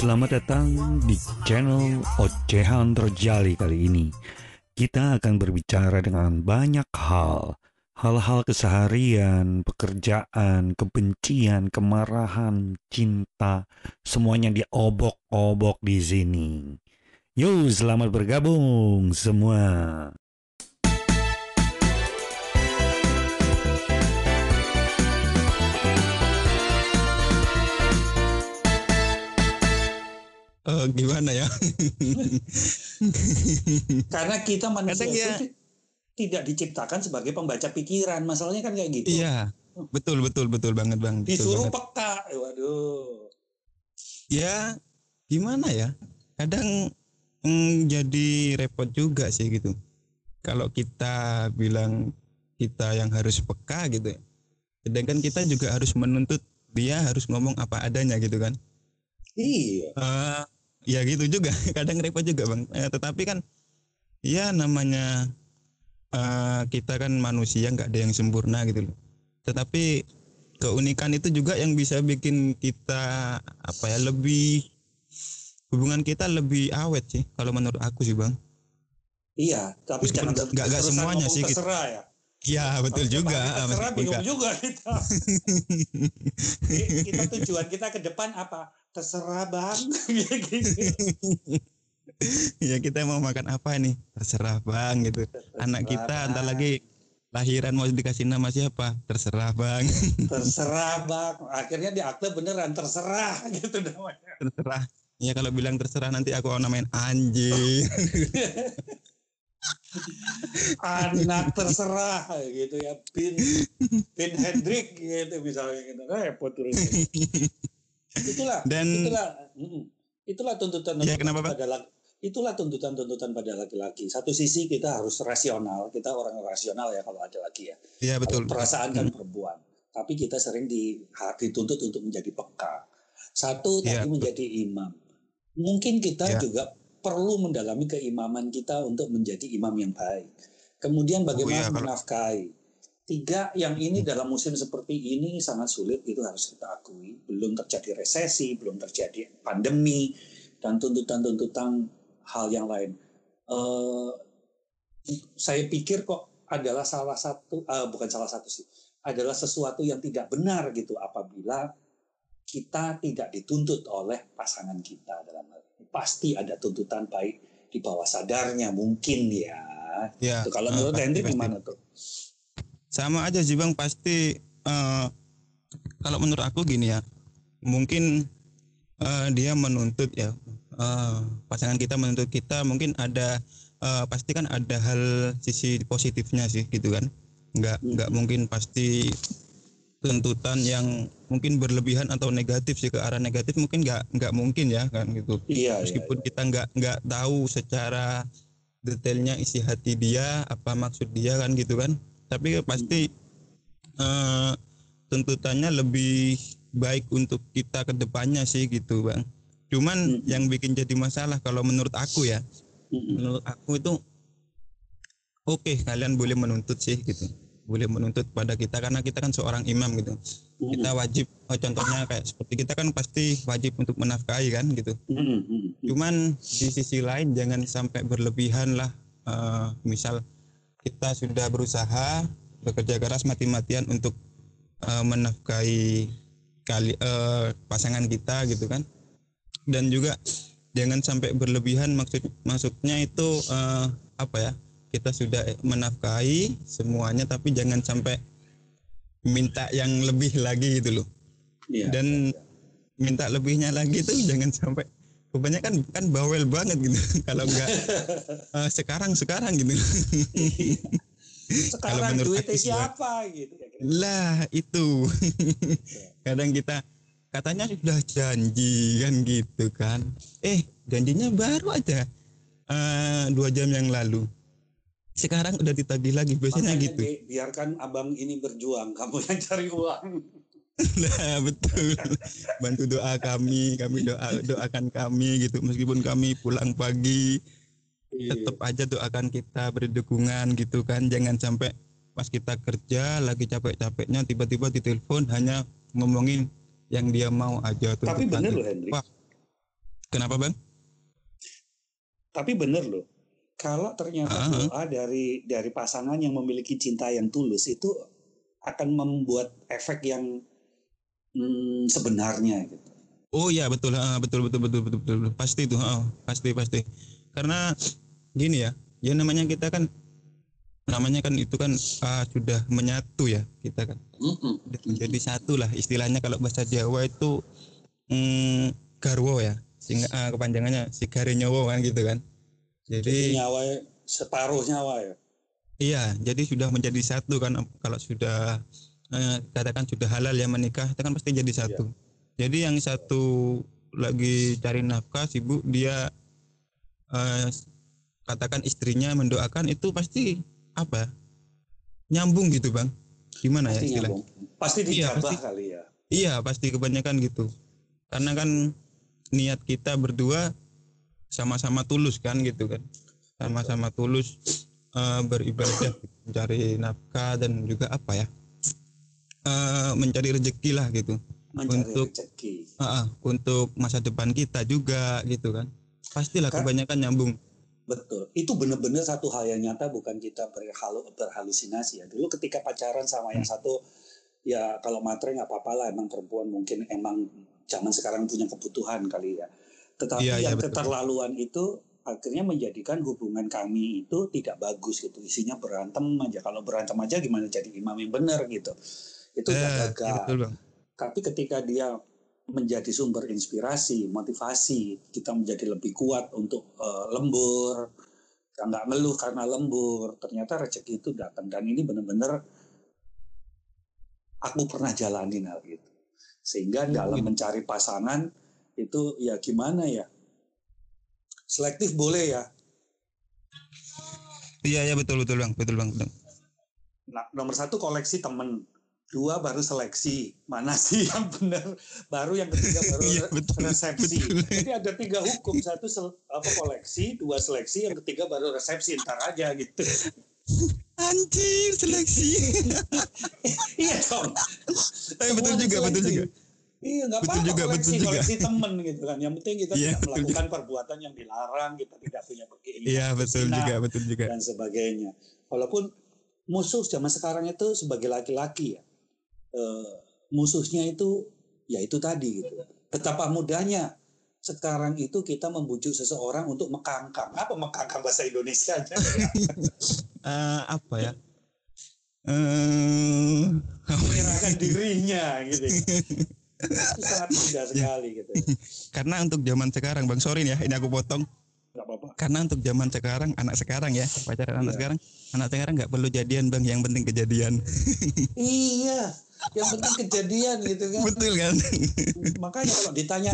selamat datang di channel Ocehan Terjali kali ini. Kita akan berbicara dengan banyak hal, hal-hal keseharian, pekerjaan, kebencian, kemarahan, cinta, semuanya diobok-obok di sini. Yuk, selamat bergabung semua. Uh, gimana ya? Karena kita manusia Kadang ya- itu tidak diciptakan sebagai pembaca pikiran. Masalahnya kan kayak gitu. Iya, betul betul betul banget bang. Betul Disuruh banget. peka. Waduh. Ya gimana ya? Kadang mm, jadi repot juga sih gitu. Kalau kita bilang kita yang harus peka gitu, ya. sedangkan kita juga harus menuntut dia harus ngomong apa adanya gitu kan. Iya. Eh, ya gitu juga kadang repot juga bang Eh, tetapi kan ya namanya eh, kita kan manusia nggak ada yang sempurna gitu loh tetapi keunikan itu juga yang bisa bikin kita apa ya lebih hubungan kita lebih awet sih kalau menurut aku sih bang Iya, tapi Meskipun jangan nggak- nggak- semuanya sih gitu. terserah ya. ya betul Kalau juga kita ah, Terserah bingung juga kita. Ki- kita tujuan kita ke depan apa? Terserah bang. Gitu. ya kita mau makan apa nih terserah bang gitu anak Terserah, kita Bang. lagi lahiran mau dikasih nama siapa terserah bang terserah bang. Akhirnya di akte beneran terserah gitu namanya. terserah ya kalau bilang terserah nanti aku namain anjing Anak terserah gitu ya. Bin Bin Hendrik gitu misalnya gitu. Repot terus. Itulah dan itulah itulah tuntutan Ya, kenapa, pada laki itulah tuntutan-tuntutan pada laki-laki. Satu sisi kita harus rasional kita orang rasional ya kalau ada laki ya. Ya betul. Kalau perasaan kan perempuan. Tapi kita sering di, dituntut untuk menjadi peka. Satu Iya, tadi betul. menjadi imam. Mungkin kita Iya. juga perlu mendalami keimaman kita untuk menjadi imam yang baik. Kemudian iya, bagaimana kalau- menafkahi tiga yang ini dalam musim seperti ini sangat sulit itu harus kita akui. Belum terjadi resesi belum terjadi pandemi dan tuntutan-tuntutan hal yang lain. Eh, saya pikir kok adalah salah satu eh, bukan salah satu sih adalah sesuatu yang tidak benar gitu apabila kita tidak dituntut oleh pasangan kita dalam hal ini. Pasti ada tuntutan baik di bawah sadarnya mungkin ya. Ya Tuh, kalau eh, menurut Hendrik gimana tuh sama aja sih bang pasti eh, kalau menurut aku gini ya mungkin eh, dia menuntut ya eh, pasangan kita menuntut kita mungkin ada eh, pasti kan ada hal sisi positifnya sih gitu kan? Nggak Hmm. nggak mungkin pasti tuntutan yang mungkin berlebihan atau negatif sih ke arah negatif mungkin nggak nggak mungkin ya kan gitu. Iya iya, meskipun kita nggak nggak tahu secara detailnya isi hati dia apa maksud dia kan gitu kan tapi pasti eh, tuntutannya lebih baik untuk kita ke depannya sih gitu bang cuman Mhm. yang bikin jadi masalah kalau menurut aku ya Mm-mm. menurut aku itu oke kalian boleh menuntut sih gitu boleh menuntut pada kita karena kita kan seorang imam gitu Mm-mm. kita wajib oh, contohnya kayak seperti kita kan pasti wajib untuk menafkahi kan gitu cuman di sisi lain jangan sampai berlebihan lah Eh, misal kita sudah berusaha bekerja keras mati-matian untuk eh, menafkahi kali eh, pasangan kita gitu kan dan juga jangan sampai berlebihan maksud maksudnya itu eh, apa ya kita sudah menafkahi semuanya tapi jangan sampai minta yang lebih lagi gitu loh Iya. dan minta lebihnya lagi tuh jangan sampai kebanyakan kan bawel banget gitu. Kalau enggak eh, sekarang sekarang gitu. Sekarang menurut duitnya siapa gitu ya lah itu. Kadang kita katanya sudah janji kan gitu kan. Eh janjinya baru aja eh, dua jam yang lalu. Sekarang udah ditagih lagi biasanya Makanya gitu. Bi- biarkan abang ini berjuang kamu yang cari uang Nah betul bantu doa kami kami doa doakan kami gitu meskipun kami pulang pagi Iya. tetap aja doakan kita beri dukungan gitu kan jangan sampai pas kita kerja lagi capek-capeknya tiba-tiba ditelepon hanya ngomongin yang dia mau aja Tapi tuntutan bener loh. Hendrik. Wah, Kenapa bang? Tapi bener loh, kalau ternyata ah. doa dari dari pasangan yang memiliki cinta yang tulus itu akan membuat efek yang hmm, sebenarnya gitu. Oh iya betul, ah, betul, betul, betul, betul, betul, betul. pasti itu, ah, pasti, pasti. Karena gini ya, ya namanya kita kan, namanya kan itu kan ah, sudah menyatu ya kita kan, Mm-mm. Udah menjadi satu lah istilahnya kalau bahasa Jawa itu mm, garwo ya, sehingga ah, kepanjangannya sigare nyowo kan gitu kan. Jadi Jadi nyawa separuh nyawa ya. iya, jadi sudah menjadi satu kan kalau sudah eh, katakan sudah halal ya menikah, itu kan pasti jadi satu. Jadi yang satu lagi cari nafkah, sibuk dia eh, katakan istrinya mendoakan itu pasti apa? Nyambung gitu bang? Gimana ya Pasti istilah? nyambung. Pasti Iya, pasti. kali ya. Iya pasti kebanyakan gitu. Karena kan niat kita berdua sama-sama tulus kan gitu kan. Sama-sama tulus eh, beribadah mencari nafkah dan juga apa ya? Eh, mencari rezeki lah gitu. Mencari Untuk- rezeki. Ah, untuk masa depan kita juga gitu kan. Pastilah Kan- kebanyakan nyambung. Betul. Itu benar-benar satu hal yang nyata bukan kita berhalu, berhalusinasi ya. Dulu ketika pacaran sama yang Hmm. satu ya kalau matre nggak apa-apa lah emang perempuan mungkin emang zaman sekarang punya kebutuhan kali ya. Tetapi iya, yang betul. keterlaluan itu akhirnya menjadikan hubungan kami itu tidak bagus gitu. Isinya berantem aja. Kalau berantem aja gimana jadi imam yang benar gitu. Itu udah Eh, iya gagal. betul bang. Tapi ketika dia menjadi sumber inspirasi, motivasi, kita menjadi lebih kuat untuk eh, lembur, nggak ngeluh karena lembur. Ternyata rezeki itu datang dan ini benar-benar aku pernah jalanin hal itu. Sehingga dalam mencari pasangan itu ya gimana ya? Selektif boleh ya. Iya iya betul betul bang betul bang. betul. Nah, nomor satu koleksi temen, dua baru seleksi. Mana sih yang benar? Baru yang ketiga baru Iya, re- betul, resepsi. betul. Jadi ada tiga hukum, satu sel- apa koleksi, dua seleksi, yang ketiga baru resepsi. Ntar aja gitu. Anjir seleksi. iya dong. Tapi betul juga betul diseleksi. juga. Iya nggak Betul apa-apa juga, koleksi betul juga. koleksi temen gitu kan. Yang penting kita Iya, tidak betul melakukan perbuatan yang dilarang, kita tidak punya keinginan Iya betul berzina, juga betul juga. dan sebagainya. Walaupun musuh zaman sekarang itu sebagai laki-laki ya, eh, musuhnya itu ya itu tadi gitu. Betapa mudahnya sekarang itu kita membujuk seseorang untuk mekangkang. Apa mekangkang bahasa Indonesia? Eh, apa ya? Eh, Menyerahkan dirinya gitu. Itu sangat mudah sekali gitu. karena untuk zaman sekarang bang sorry nih ya ini aku potong Gak apa-apa. karena untuk zaman sekarang anak sekarang ya pacaran anak Iya. sekarang anak sekarang nggak perlu jadian bang yang penting kejadian Iya, yang penting kejadian gitu kan. betul kan Makanya kalau ditanya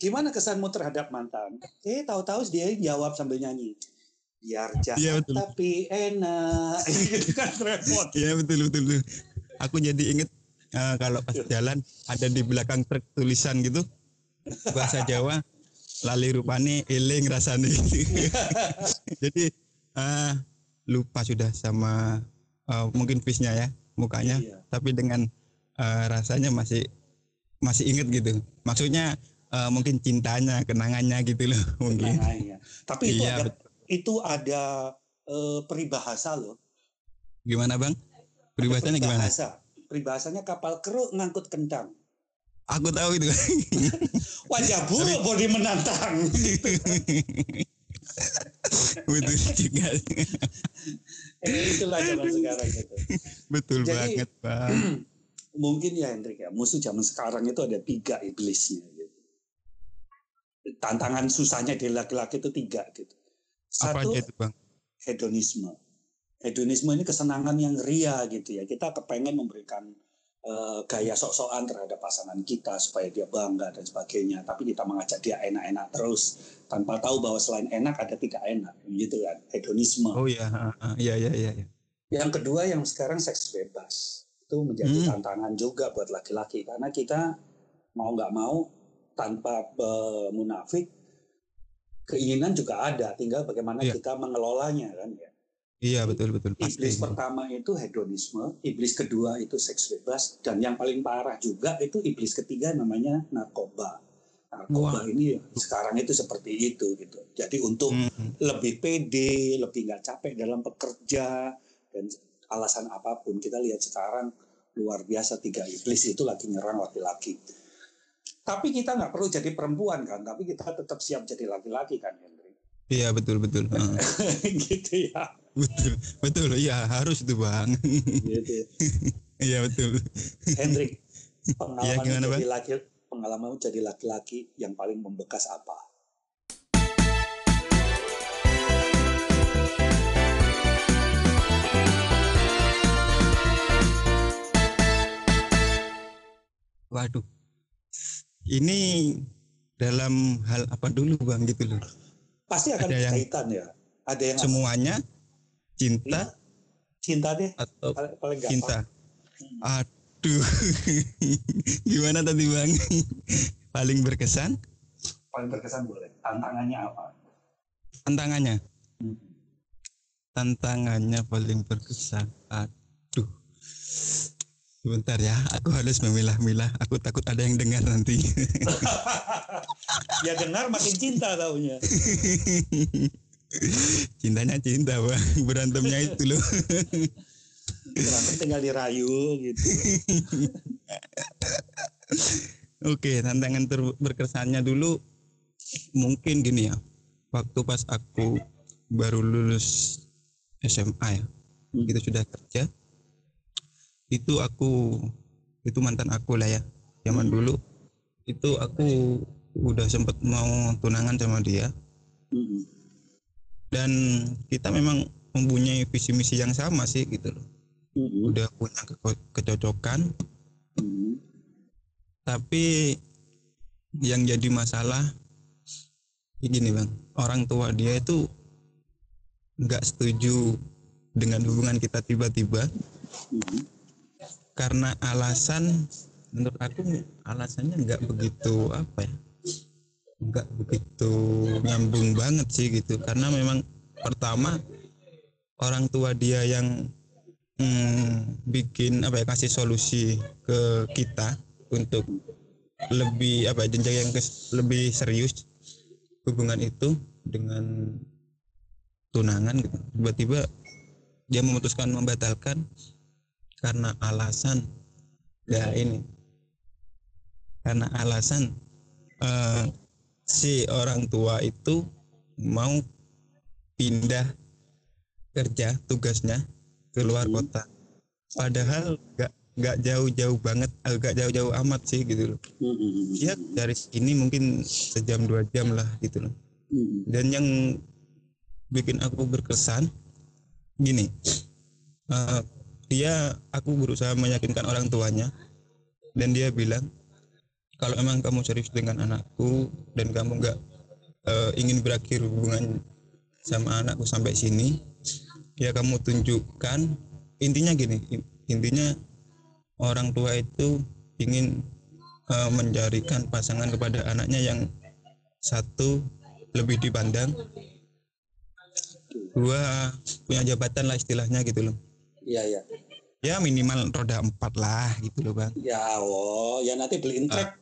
gimana kesanmu terhadap mantan, eh tahu-tahu dia jawab sambil nyanyi. Biar jahat Iya, betul. tapi enak, gitu kan repot. Iya betul betul betul. Aku jadi inget eh, kalau pas jalan ada di belakang truk tulisan gitu bahasa Jawa lali rupane eling rasane. jadi eh, lupa sudah sama eh, mungkin face-nya ya mukanya, Iya. tapi dengan eh, rasanya masih masih inget gitu. Maksudnya eh, mungkin cintanya, kenangannya gitu loh mungkin. Kenangannya. Tapi itu Iya, ada betul. itu ada eh, peribahasa loh. Gimana bang? Ada Peribahasanya gimana? peribahasa. Peribahasanya kapal keruk ngangkut kentang. Aku tahu itu. Wajah buruk bodi menantang. betul juga. eh, itulah zaman sekarang gitu. Betul Jadi- banget, Bang. mungkin ya Hendrik ya musuh zaman sekarang itu ada tiga iblisnya gitu. tantangan susahnya di laki-laki itu tiga gitu Apa satu aja itu, Bang? hedonisme hedonisme ini kesenangan yang ria gitu ya kita kepengen memberikan eh, gaya sok-sokan terhadap pasangan kita supaya dia bangga dan sebagainya tapi kita mengajak dia enak-enak terus tanpa tahu bahwa selain enak ada tidak enak gitu kan hedonisme Oh iya, iya iya iya. iya. yang kedua yang sekarang seks bebas itu menjadi Hmm. tantangan juga buat laki-laki karena kita mau nggak mau tanpa eh, munafik keinginan juga ada tinggal bagaimana Iya. kita mengelolanya kan ya. Iya betul betul pasti. Iblis pertama itu hedonisme, iblis kedua itu seks bebas dan yang paling parah juga itu iblis ketiga namanya narkoba. Narkoba ini sekarang itu seperti itu gitu. Jadi untuk Hmm. lebih pede, lebih nggak capek dalam bekerja dan alasan apa pun kita lihat sekarang luar biasa tiga iblis itu lagi nyerang laki-laki. Tapi kita nggak perlu jadi perempuan kan, tapi kita tetap siap jadi laki-laki kan Henry. Iya betul betul. Heeh. gitu ya. betul betul. Iya harus itu bang. Gitu. Iya betul. Hendrik, Iya, pengalaman gimana, jadi laki pengalaman jadi laki-laki yang paling membekas apa? Waduh. Ini dalam hal apa dulu bang gitu loh. Pasti akan Ada yang- berkaitan ya. Ada yang Semuanya cinta cinta deh atau paling, paling gampang. cinta. Aduh. Gimana tadi bang? Paling berkesan Paling berkesan boleh. Tantangannya apa? tantangannya. Hmm. Tantangannya paling berkesan. Aduh. Sebentar ya, aku harus memilah-milah. Aku takut ada yang dengar nanti. ya dengar makin cinta taunya. Cintanya cinta bang, berantemnya itu loh. Berantem tinggal dirayu gitu. Oke, tantangan ter- berkesannya dulu mungkin gini ya. Waktu pas aku baru lulus SMA ya, Hmm. kita sudah kerja. Itu aku, itu mantan aku lah ya. Zaman Hmm. dulu itu aku udah sempet mau tunangan sama dia Mm-mm. dan kita memang mempunyai visi misi yang sama sih gitu loh. Mm-mm. Udah punya ke- kecocokan, Mm-mm. tapi yang jadi masalah gini bang orang tua dia itu nggak setuju dengan hubungan kita tiba-tiba Mm-mm. karena alasan menurut aku alasannya nggak begitu apa ya nggak begitu nyambung banget sih gitu karena memang pertama orang tua dia yang hmm, bikin apa ya kasih solusi ke kita untuk lebih apa ya, jenjang yang kes- lebih serius hubungan itu dengan tunangan gitu. Tiba-tiba dia memutuskan membatalkan karena alasan ya ini. Karena alasan eh, si orang tua itu mau pindah kerja tugasnya ke luar Hmm. kota padahal nggak nggak jauh-jauh banget agak jauh-jauh amat sih gitu loh Mm-mm. dia dari sini mungkin sejam dua jam lah gitu loh Mm-mm. dan yang bikin aku berkesan gini eh, dia aku berusaha meyakinkan orang tuanya dan dia bilang kalau emang kamu serius dengan anakku dan kamu nggak eh, ingin berakhir hubungan sama anakku sampai sini ya kamu tunjukkan. Intinya gini in- intinya orang tua itu ingin eh, mencarikan pasangan kepada anaknya yang satu lebih dipandang. Dua punya jabatan lah istilahnya gitu loh. Iya ya. ya minimal roda empat lah gitu loh bang. Ya oh, ya nanti beliin trek.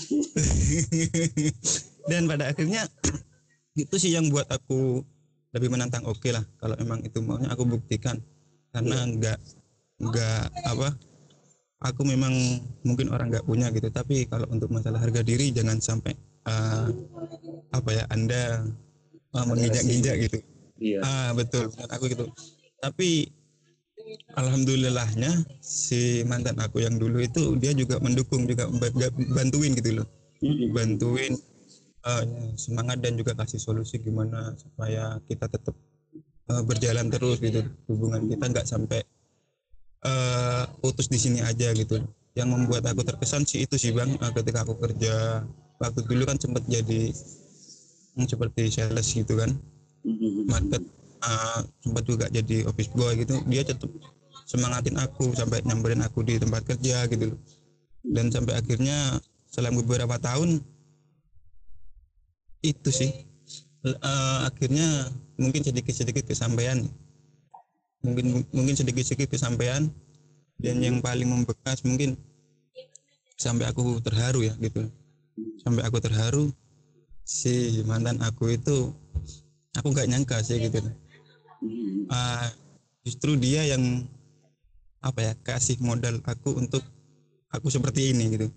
dan pada akhirnya itu sih yang buat aku lebih menantang oke lah. Kalau emang itu maunya aku buktikan. Karena nggak nggak apa aku memang mungkin orang nggak punya gitu. Tapi kalau untuk masalah harga diri jangan sampai eh, apa ya anda uh, menginjak-injak gitu. Iya. Ah betul, menurut aku gitu. Tapi alhamdulillahnya si mantan aku yang dulu itu dia juga mendukung juga ba- ga- bantuin gitu loh, bantuin eh, semangat dan juga kasih solusi gimana supaya kita tetap eh, berjalan terus gitu. Hubungan kita nggak sampai eh, putus di sini aja gitu. Yang membuat aku terkesan sih itu sih bang eh, ketika aku kerja. Waktu dulu kan sempat jadi hmm, seperti sales gitu kan. Market uh, sempat juga jadi office boy gitu. Dia tetap semangatin aku sampai nyamperin aku di tempat kerja gitu. Dan sampai akhirnya selama beberapa tahun itu sih. Uh, akhirnya mungkin sedikit-sedikit kesampaian. Mungkin mungkin sedikit-sedikit kesampaian. Dan yang paling membekas mungkin sampai aku terharu ya gitu. Sampai aku terharu si mantan aku itu aku nggak nyangka sih gitu. Ah, justru dia yang apa ya kasih modal aku untuk aku seperti ini gitu.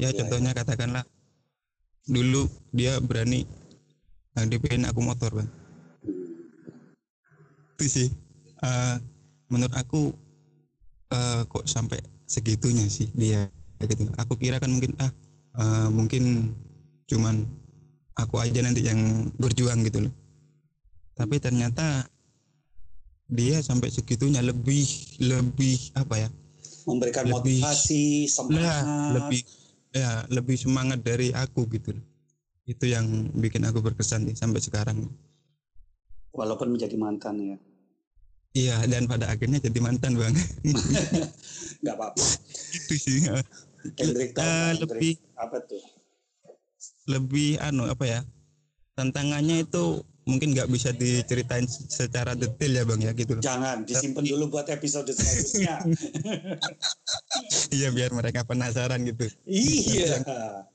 Ya Ya, contohnya katakanlah dulu dia berani ngadein aku motor bang. Itu sih. Ah, menurut aku eh, kok sampai segitunya sih dia gitu. Aku kira kan mungkin ah eh, mungkin cuman aku aja nanti yang berjuang gitu loh. Tapi ternyata dia sampai segitunya lebih lebih apa ya? Memberikan Lebih- motivasi semangat. lebih ya lebih semangat dari aku gitu. Itu yang bikin aku berkesan sih sampai sekarang. Walaupun menjadi mantan ya. Iya dan pada akhirnya jadi mantan bang. Nggak apa-apa. Itu sih Hendrik tahu Hendrik? lebih apa tuh? lebih anu apa ya tantangannya itu mungkin nggak bisa diceritain secara detail ya bang ya gitu loh. Jangan disimpan dulu buat episode selanjutnya. Iya biar mereka penasaran gitu. Iya.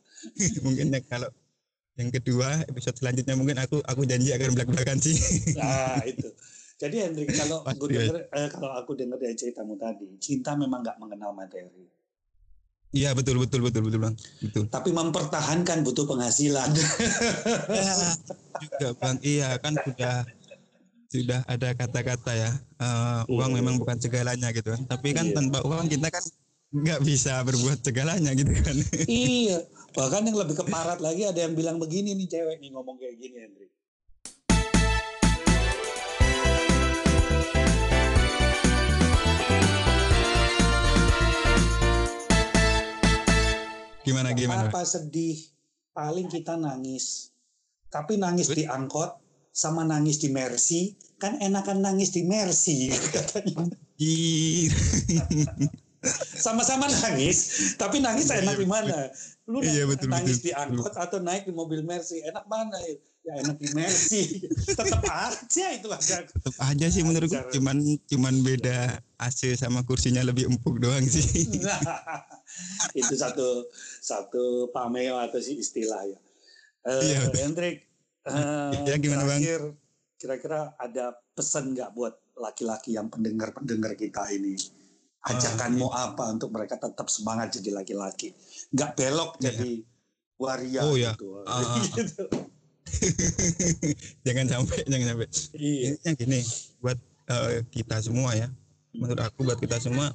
Mungkin ya kalau yang kedua episode selanjutnya mungkin aku aku janji akan belak belakan sih. Nah itu. Jadi Hendrik kalau Pasti, ya. denger, eh, kalau aku dengar dari ceritamu tadi cinta memang nggak mengenal materi iya betul betul betul betul bang. Betul. Tapi mempertahankan butuh penghasilan. Ya, juga bang. Iya kan sudah sudah ada kata-kata ya. Eh, uang Iya. memang bukan segalanya gitu kan. Tapi kan Iya. tanpa uang kita kan nggak bisa berbuat segalanya gitu kan. Iya. Bahkan yang lebih keparat lagi ada yang bilang begini nih cewek nih ngomong kayak gini Hendrik gimana gimana? apa sedih? Paling kita nangis. Tapi nangis di angkot sama nangis di Mercy kan enakan nangis di Mercy katanya sama-sama nangis tapi nangis Iya, enak di mana lu Iya, betul, nangis betul, di angkot atau naik di mobil Mercy enak mana ya ya enak di Mercy tetap aja itu ada tetap aja sih menurutku Wajar. cuman cuman beda AC sama kursinya lebih empuk doang sih Nah, itu satu satu pameo atau si istilah ya. Eh, Iya. Hendrik, eh, Ya, gimana, Bang? terakhir, kira-kira ada pesan nggak buat laki-laki yang pendengar-pendengar kita ini? Ajakanmu apa untuk mereka tetap semangat jadi laki-laki? Nggak belok Iya. jadi waria Oh, ya. gitu. Ah. Gitu. jangan sampai jangan sampai Iya. intinya gini buat eh, kita semua ya menurut aku buat kita semua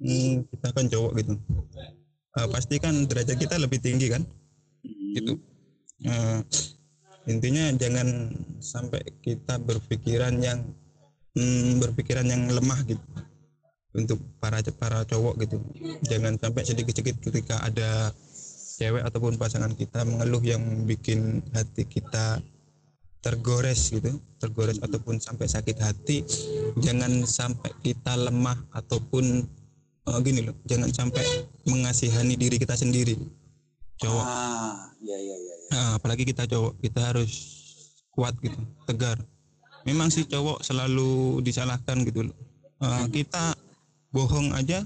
hmm, kita kan cowok gitu Eh, pasti kan derajat kita lebih tinggi kan gitu Eh, intinya jangan sampai kita berpikiran yang hmm, berpikiran yang lemah gitu untuk para para cowok gitu. Jangan sampai sedikit-sedikit ketika ada cewek ataupun pasangan kita mengeluh yang bikin hati kita tergores gitu tergores ataupun sampai sakit hati jangan sampai kita lemah ataupun eh, gini loh jangan sampai mengasihani diri kita sendiri. Cowok. Ah, ya ya ya. ya. Nah, apalagi kita cowok kita harus kuat gitu tegar. Memang sih cowok selalu disalahkan gitu loh. Eh, kita bohong aja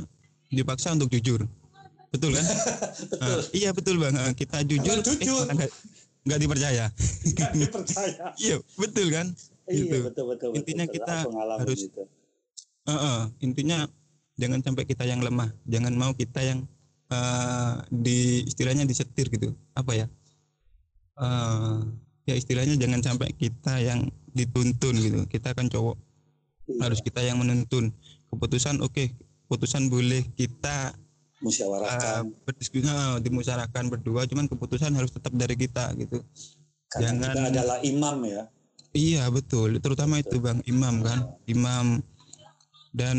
dipaksa untuk jujur betul kan Betul. Eh, iya betul bang Eh, kita jujur, jujur. malah nggak nggak dipercaya Nggak dipercaya. iya betul kan Iya Gitu. betul betul. betul, Intinya betul. kita harus- itu. Eh, eh, intinya jangan sampai kita yang lemah jangan mau kita yang eh, di istilahnya disetir gitu apa ya Eh, ya istilahnya jangan sampai kita yang dituntun gitu kita kan cowok Iya. harus kita yang menuntun keputusan oke keputusan boleh kita uh, musyawarahkan berdiskusi nah, dimusyawarahkan berdua cuman keputusan harus tetap dari kita gitu. Karena jangan- kita adalah imam ya. Iya betul. Terutama itu bang imam kan? Imam. Dan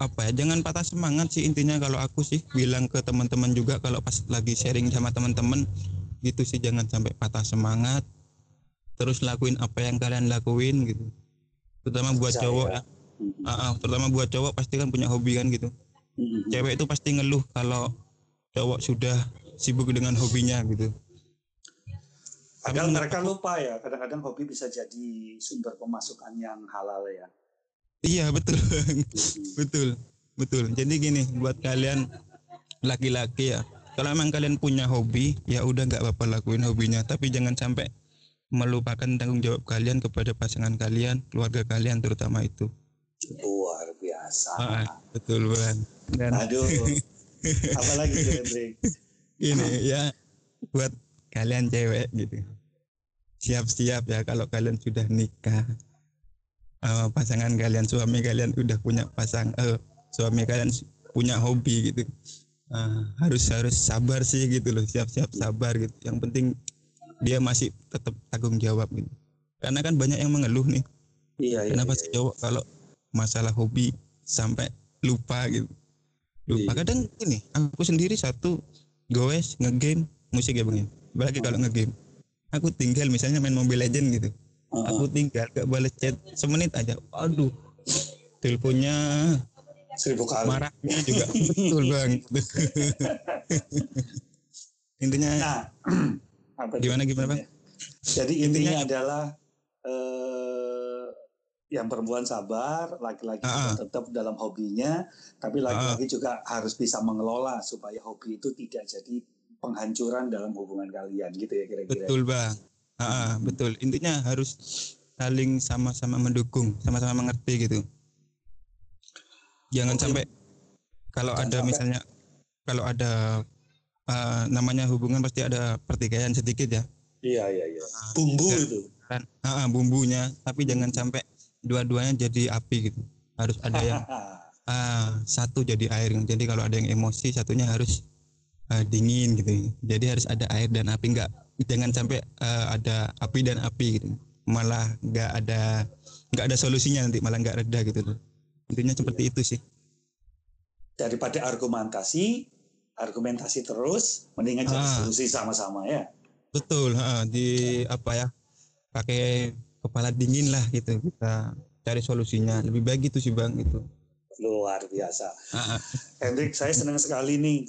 apa ya jangan patah semangat sih intinya kalau aku sih bilang ke teman-teman juga kalau pas lagi sharing sama teman-teman gitu sih jangan sampai patah semangat. Terus lakuin apa yang kalian lakuin gitu. Terutama buat Percaya. cowok. ya Ah, terutama buat cowok pasti kan punya hobi kan gitu. Mhm. cewek itu pasti ngeluh kalau cowok sudah sibuk dengan hobinya gitu. Padahal mereka lupa ya, kadang-kadang hobi bisa jadi sumber pemasukan yang halal ya. iya betul. Mhm. betul betul. Jadi gini buat kalian laki-laki ya kalau emang kalian punya hobi ya udah nggak apa-apa lakuin hobinya. Tapi jangan sampai melupakan tanggung jawab kalian kepada pasangan kalian keluarga kalian terutama itu Luar biasa. ah, betul banget dan Aduh. Apalagi tuh Hendrik? ini ya buat kalian cewek gitu siap-siap ya kalau kalian sudah nikah eh, pasangan kalian suami kalian udah punya pasang eh, suami kalian punya hobi gitu Eh, harus harus sabar sih gitu loh siap-siap sabar gitu yang penting dia masih tetap tanggung jawab gitu karena kan banyak yang mengeluh nih Iya, iya. kenapa iya, sih cowok kalau masalah hobi sampai lupa gitu. Lupa. Iya. kadang ini aku sendiri satu goes ngegame musik ya bang ya. Apalagi kalau ngegame. Aku tinggal misalnya main Mobile Legend gitu. Heeh. aku tinggal gak balas chat semenit aja. Aduh. Teleponnya Seribu kali. marahnya juga. Betul bang. Intinya Nah, gimana gimana bang? Jadi intinya Intinya- adalah eh, yang perempuan sabar, laki-laki ah. tetap dalam hobinya, tapi laki-laki juga harus bisa mengelola supaya hobi itu tidak jadi penghancuran dalam hubungan kalian gitu ya kira-kira. betul bang ah, betul intinya harus saling sama-sama mendukung sama-sama mengerti gitu jangan Oke. sampai kalau Jangan ada sampai- misalnya kalau ada ah, namanya hubungan pasti ada pertikaian sedikit ya Iya iya iya. Bumbu itu. kan bumbunya tapi jangan sampai dua-duanya jadi api gitu. Harus ada yang ah, satu jadi air jadi kalau ada yang emosi satunya harus ah, dingin gitu. Jadi harus ada air dan api. Enggak jangan sampai ah, ada api dan api gitu. Malah nggak ada nggak ada solusinya nanti. Malah nggak reda gitu. Loh intinya seperti itu sih. Daripada argumentasi, argumentasi terus, mendingan jadi Ah. solusi sama-sama ya. betul ah, di apa ya pakai kepala dingin lah gitu kita cari solusinya lebih baik gitu sih bang itu Luar biasa. Hendrik, saya senang sekali nih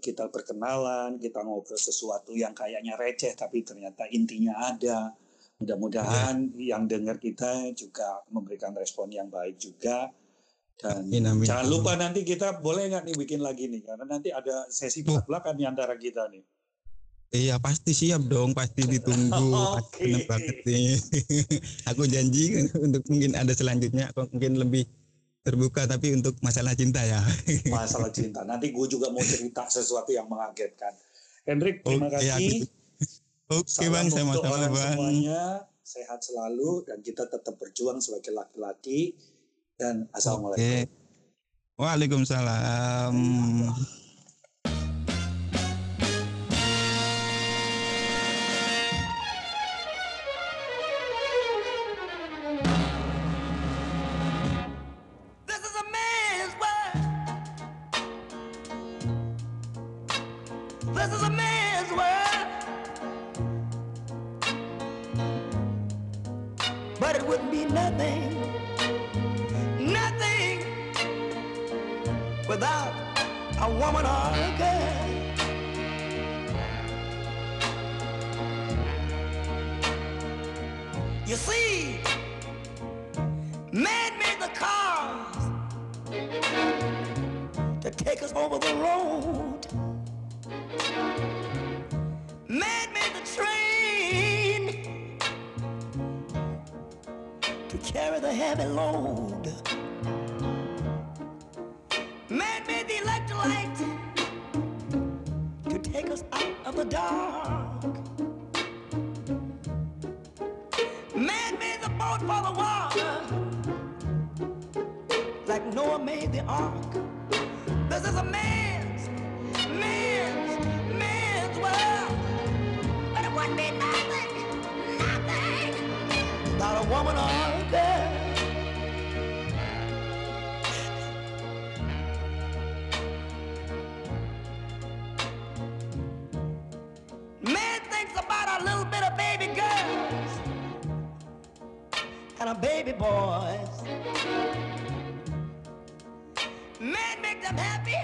kita berkenalan, kita ngobrol sesuatu yang kayaknya receh tapi ternyata intinya ada. Mudah-mudahan yang dengar kita juga memberikan respon yang baik juga. Dan Amin, amin. jangan lupa nanti kita boleh nggak nih bikin lagi nih karena nanti ada sesi belak-belakan di antara kita nih. Iya pasti siap dong, pasti ditunggu. Pasti Oke. seneng banget nih. aku janji untuk mungkin ada selanjutnya, aku mungkin lebih terbuka tapi untuk masalah cinta ya. Masalah cinta. Nanti gue juga mau cerita sesuatu yang mengagetkan. Hendrik, terima Oke, kasih. aku- Oke Salam bang, sama-sama bang. semuanya sehat selalu dan kita tetap berjuang sebagai laki-laki dan assalamualaikum. Oke. Waalaikumsalam. This is a man's world. But it wouldn't be nothing, nothing without a woman or a girl. You see, Man made the cars to take us over the road. Carry the heavy load. Man made the electric light to take us out of the dark. Man made the boat for the water like Noah made the ark. This is a man's, man's, man's world. But it wouldn't be nothing, nothing without a woman or a girl. Boys. Man make them happy.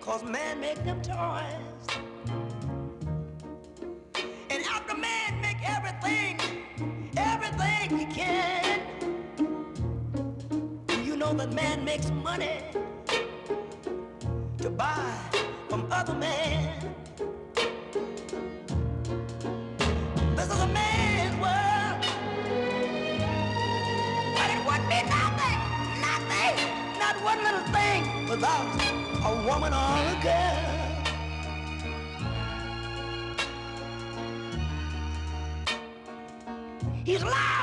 Cause man make them toys. And after man make everything, everything he can. You know that man makes money. To buy from other men. Without a woman or a girl. He's lost